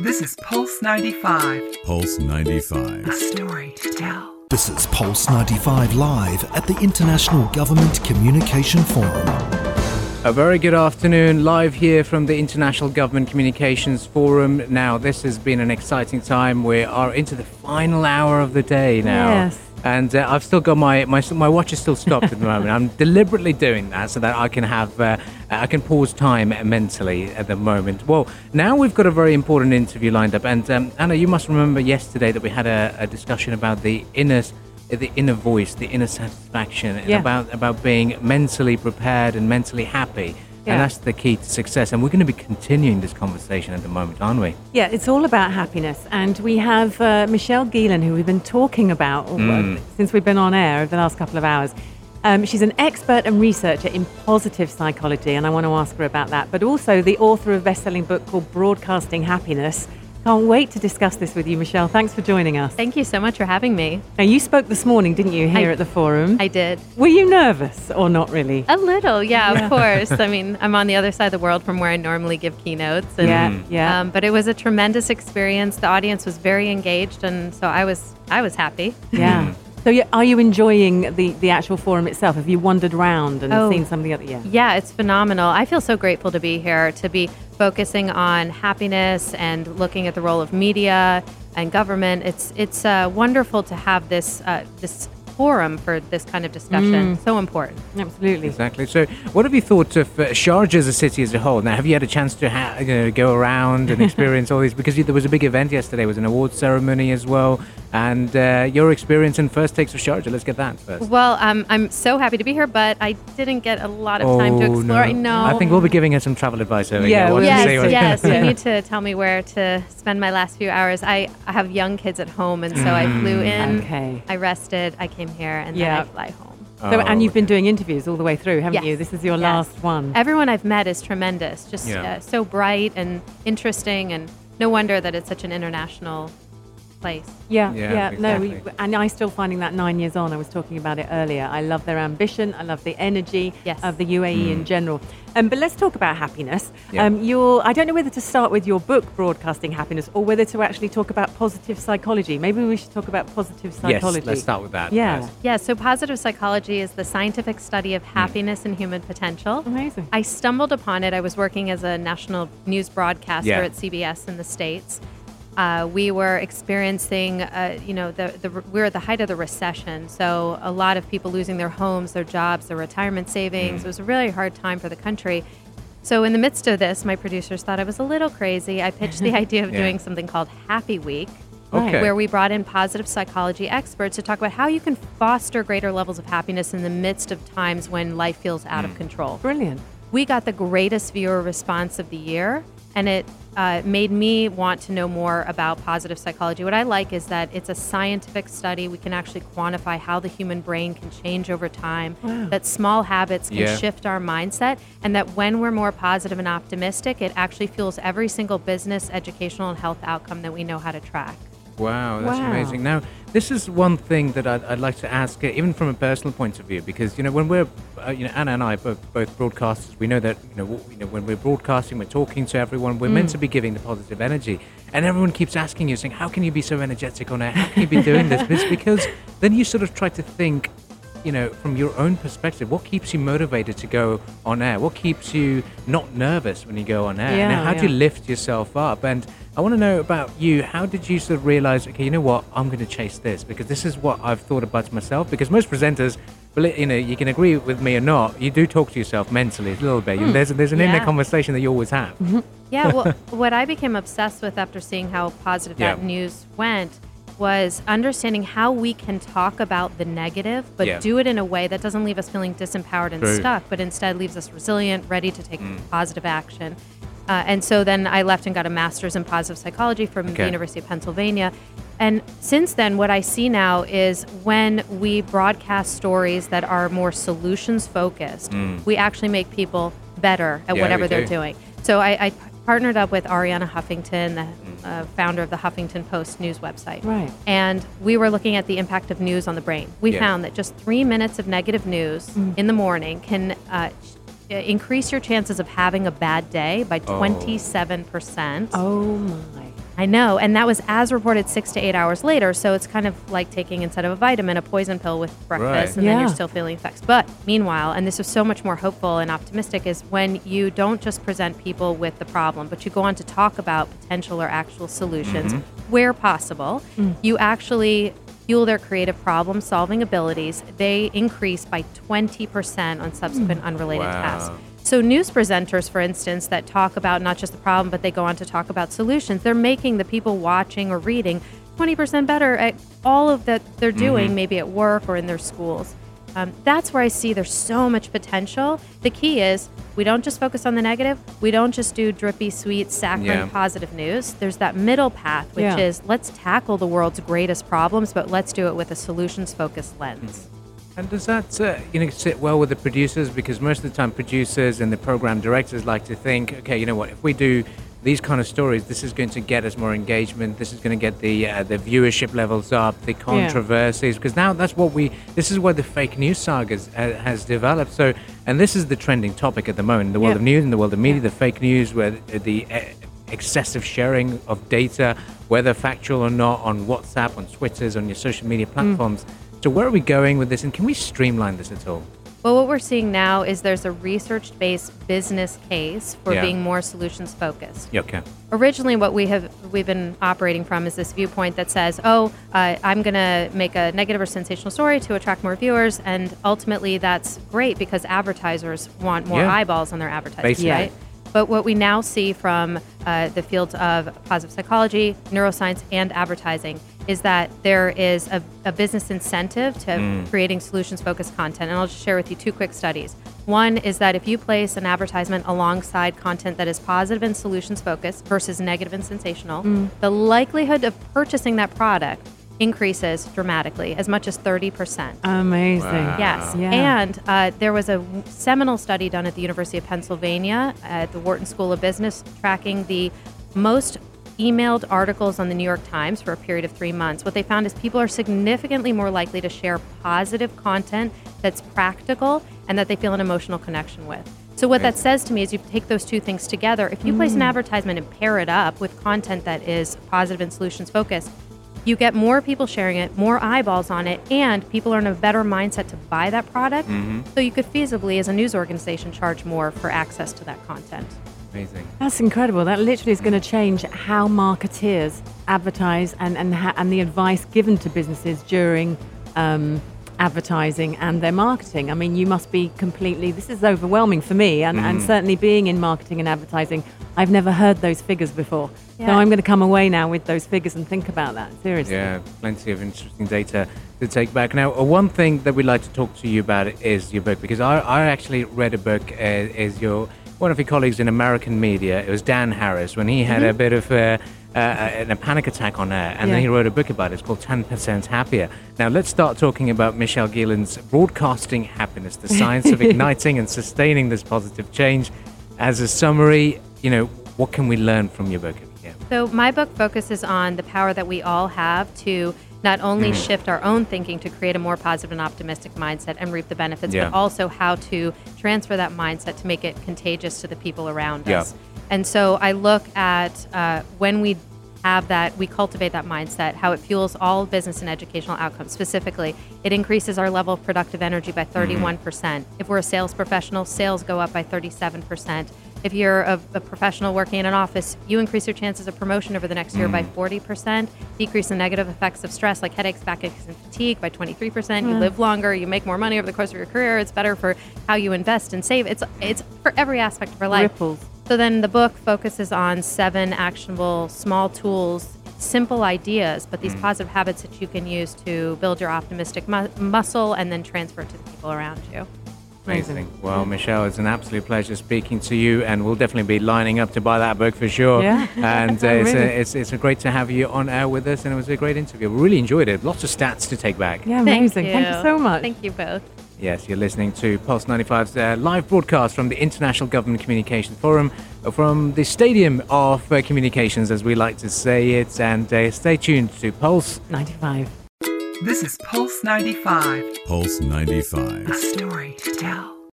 This is Pulse 95. Pulse 95. A story to tell. This is Pulse 95 live at the International Government Communication Forum. A very good afternoon, live here from the International Government Communications Forum. Now, this has been an exciting time. We are into the final hour of the day now. Yes. And uh, I've still got my, my my watch is still stopped at the moment. I'm deliberately doing that so that I can have uh, I can pause time mentally at the moment. Well, now we've got a very important interview lined up, and um, Anna, you must remember yesterday that we had a, a discussion about the inner the inner voice, the inner satisfaction, Yeah. about about being mentally prepared and mentally happy. Yeah. And that's the key to success. And we're going to be continuing this conversation at the moment, aren't we? Yeah, it's all about happiness. And we have uh, Michelle Gielan, who we've been talking about uh, since we've been on air over the last couple of hours. Um, she's an expert and researcher in positive psychology, and I want to ask her about that. But also the author of a best-selling book called Broadcasting Happiness. Can't wait to discuss this with you, Michelle. Thanks for joining us. Thank you so much for having me. Now, you spoke this morning, didn't you, here I- at the forum? I did. Were you nervous or not really? A little, yeah, of course. I mean, I'm on the other side of the world from where I normally give keynotes. And, Yeah, yeah. Um, but it was a tremendous experience. The audience was very engaged, and so I was, I was happy. Yeah. So, you, are you enjoying the, the actual forum itself? Have you wandered around and Oh. seen some of the other? Yeah. Yeah, it's phenomenal. I feel so grateful to be here, to be focusing on happiness and looking at the role of media and government. It's it's uh, wonderful to have this uh, this forum for this kind of discussion. So important. Absolutely. Exactly. So, what have you thought of uh, Sharjah as a city as a whole? Now, have you had a chance to ha- you know, go around and experience all these? Because there was a big event yesterday, it was an awards ceremony as well. And uh, your experience in first takes of Sharjah. Let's get that first. Well, um, I'm so happy to be here, but I didn't get a lot of time to Oh, explore. I know. I think we'll be giving her some travel advice over Yeah, here. What we'll Yes, say, yes. You need to tell me where to spend my last few hours. I, I have young kids at home, and so I flew in. Okay. I rested. I came here, and Yeah. then I fly home. So, Oh, and you've been doing interviews all the way through, haven't Yes, you? This is your yes. last one. Everyone I've met is tremendous. Just Yeah. uh, so bright and interesting, and no wonder that it's such an international place. Yeah, Yeah, yeah, no, we, and I'm still finding that nine years on. I was talking about it earlier. I love their ambition. I love the energy Yes. of the UAE in general. Um, but let's talk about happiness. Yeah. Um, your, I don't know whether to start with your book, Broadcasting Happiness, or whether to actually talk about positive psychology. Maybe we should talk about positive psychology. Yes, let's start with that. Yeah. first. Yeah, so positive psychology is the scientific study of happiness and human potential. Amazing. I stumbled upon it. I was working as a national news broadcaster Yeah. at CBS in the States. Uh, we were experiencing, uh, you know, the, the we were at the height of the recession. So a lot of people losing their homes, their jobs, their retirement savings. Mm. It was a really hard time for the country. So in the midst of this, my producers thought I was a little crazy. I pitched the idea of Yeah. doing something called Happy Week Okay. where we brought in positive psychology experts to talk about how you can foster greater levels of happiness in the midst of times when life feels out Hmm. of control. Brilliant. We got the greatest viewer response of the year, and it uh, made me want to know more about positive psychology. What I like is that it's a scientific study. We can actually quantify how the human brain can change over time, that small habits can Yeah. shift our mindset, and that when we're more positive and optimistic, it actually fuels every single business, educational, and health outcome that we know how to track. Wow, that's Wow. amazing. Now, this is one thing that I'd, I'd like to ask, uh, even from a personal point of view, because you know when we're, uh, you know, Anna and I both both broadcasters, we know that you know, w- you know when we're broadcasting, we're talking to everyone, we're meant to be giving the positive energy, and everyone keeps asking you, saying, "How can you be so energetic on air? How can you be doing this?" It's because then you sort of try to think you know, from your own perspective, what keeps you motivated to go on air? What keeps you not nervous when you go on air? Yeah, now, how do you lift yourself up? And I want to know about you. How did you sort of realize, okay, you know what, I'm going to chase this because this is what I've thought about myself? Because most presenters, you know, you can agree with me or not, you do talk to yourself mentally a little bit. There's, there's an inner conversation that you always have. Yeah, well, what I became obsessed with after seeing how positive that news went was understanding how we can talk about the negative, but Yeah. do it in a way that doesn't leave us feeling disempowered and True. stuck, but instead leaves us resilient, ready to take Mm. positive action. Uh, and so then I left and got a master's in positive psychology from Okay. the University of Pennsylvania. And since then, what I see now is when we broadcast stories that are more solutions focused, we actually make people better at Mm. Yeah, whatever they're do. doing. So I, I partnered up with Arianna Huffington, the uh, founder of the Huffington Post news website. Right. And we were looking at the impact of news on the brain. We Yeah. found that just three minutes of negative news in the morning can uh, uh, increase your chances of having a bad day by Oh. 27%. Oh my. I know, and that was as reported six to eight hours later. So it's kind of like taking instead of a vitamin, a poison pill with breakfast, Right. and then you're still feeling effects. But meanwhile, and this is so much more hopeful and optimistic, is when you don't just present people with the problem, but you go on to talk about potential or actual solutions mm-hmm. where possible. Mm. You actually fuel their creative problem solving abilities. They increase by 20% on subsequent hmm. unrelated Wow. tasks. So, news presenters, for instance, that talk about not just the problem, but they go on to talk about solutions, they're making the people watching or reading 20% better at all of that they're doing, mm-hmm. maybe at work or in their schools. Um, that's where I see there's so much potential. The key is we don't just focus on the negative, we don't just do drippy, sweet, saccharine, Yeah. positive news. There's that middle path, which Yeah. is let's tackle the world's greatest problems, but let's do it with a solutions focused lens. And does that uh, you know sit well with the producers? Because most of the time, producers and the program directors like to think, okay, you know what, if we do these kind of stories, this is going to get us more engagement. This is going to get the uh, the viewership levels up, the controversies. Because now that's what we. This is where the fake news saga uh, has developed. So, and this is the trending topic at the moment in the world Yeah. of news, in the world of media, Yeah. the fake news, where the, the uh, excessive sharing of data, whether factual or not, on WhatsApp, on Twitters, on your social media platforms. So where are we going with this, and can we streamline this at all? Well, what we're seeing now is there's a research based business case for Yeah. being more solutions focused. Yeah, okay. originally what we have we've been operating from is this viewpoint that says oh uh, i'm going to make a negative or sensational story to attract more viewers and ultimately that's great because advertisers want more Yeah. eyeballs on their advertising right but what we now see from uh, the fields of positive psychology neuroscience and advertising is that there is a, a business incentive to Mm. creating solutions focused content and i'll just share with you two quick studies one is that if you place an advertisement alongside content that is positive and solutions focused versus negative and sensational, the likelihood of purchasing that product increases dramatically, as much as 30%. Amazing. Wow. Yes. Yeah. And uh, there was a seminal study done at the University of Pennsylvania at the Wharton School of Business tracking the most emailed articles on the New York Times for a period of three months. What they found is people are significantly more likely to share positive content that's practical and that they feel an emotional connection with. So, what that says to me is you take those two things together. If you place an mm. advertisement and pair it up with content that is positive and solutions focused, you get more people sharing it, more eyeballs on it, and people are in a better mindset to buy that product. Mm-hmm. So you could feasibly, as a news organization, charge more for access to that content. Amazing. That's incredible. That literally is going to change how marketeers advertise and and, ha- and the advice given to businesses during um, advertising and their marketing. I mean, you must be completely. This is overwhelming for me, and, and certainly being in marketing and advertising, I've never heard those figures before. So I'm going to come away now with those figures and think about that seriously. Yeah, plenty of interesting data to take back. Now, uh, one thing that we'd like to talk to you about is your book because I, I actually read a book. Uh, is your one of your colleagues in American media? It was Dan Harris when he had a bit of a, uh, a panic attack on air, and then he wrote a book about it. It's called 10% Happier. Now, let's start talking about Michelle Gielan's Broadcasting Happiness, the science of igniting and sustaining this positive change. As a summary, you know, what can we learn from your book? Yeah. So, my book focuses on the power that we all have to not only Mm-hmm. shift our own thinking to create a more positive and optimistic mindset and reap the benefits, Yeah. but also how to transfer that mindset to make it contagious to the people around Yeah. us. And so, I look at uh, when we have that, we cultivate that mindset, how it fuels all business and educational outcomes. Specifically, it increases our level of productive energy by 31%. percent If we're a sales professional, sales go up by 37%. If you're a, a professional working in an office, you increase your chances of promotion over the next year by mm. 40%, decrease the negative effects of stress like headaches, backaches, and fatigue by 23%. You live longer, you make more money over the course of your career. It's better for how you invest and save. It's, it's for every aspect of our life. Ripples. So then the book focuses on seven actionable small tools, simple ideas, but these mm. positive habits that you can use to build your optimistic mu- muscle and then transfer it to the people around you. Amazing. Well, Michelle, it's an absolute pleasure speaking to you, and we'll definitely be lining up to buy that book for sure. Yeah. And uh, it's, Really. a, it's, it's a great to have you on air with us, and it was a great interview. We really enjoyed it. Lots of stats to take back. Yeah, amazing. Thank you so much. Thank you both. Yes, you're listening to Pulse 95's uh, live broadcast from the International Government Communications Forum, uh, from the Stadium of uh, Communications, as we like to say it. And uh, stay tuned to Pulse 95. This is Pulse 95, Pulse 95. a story to tell.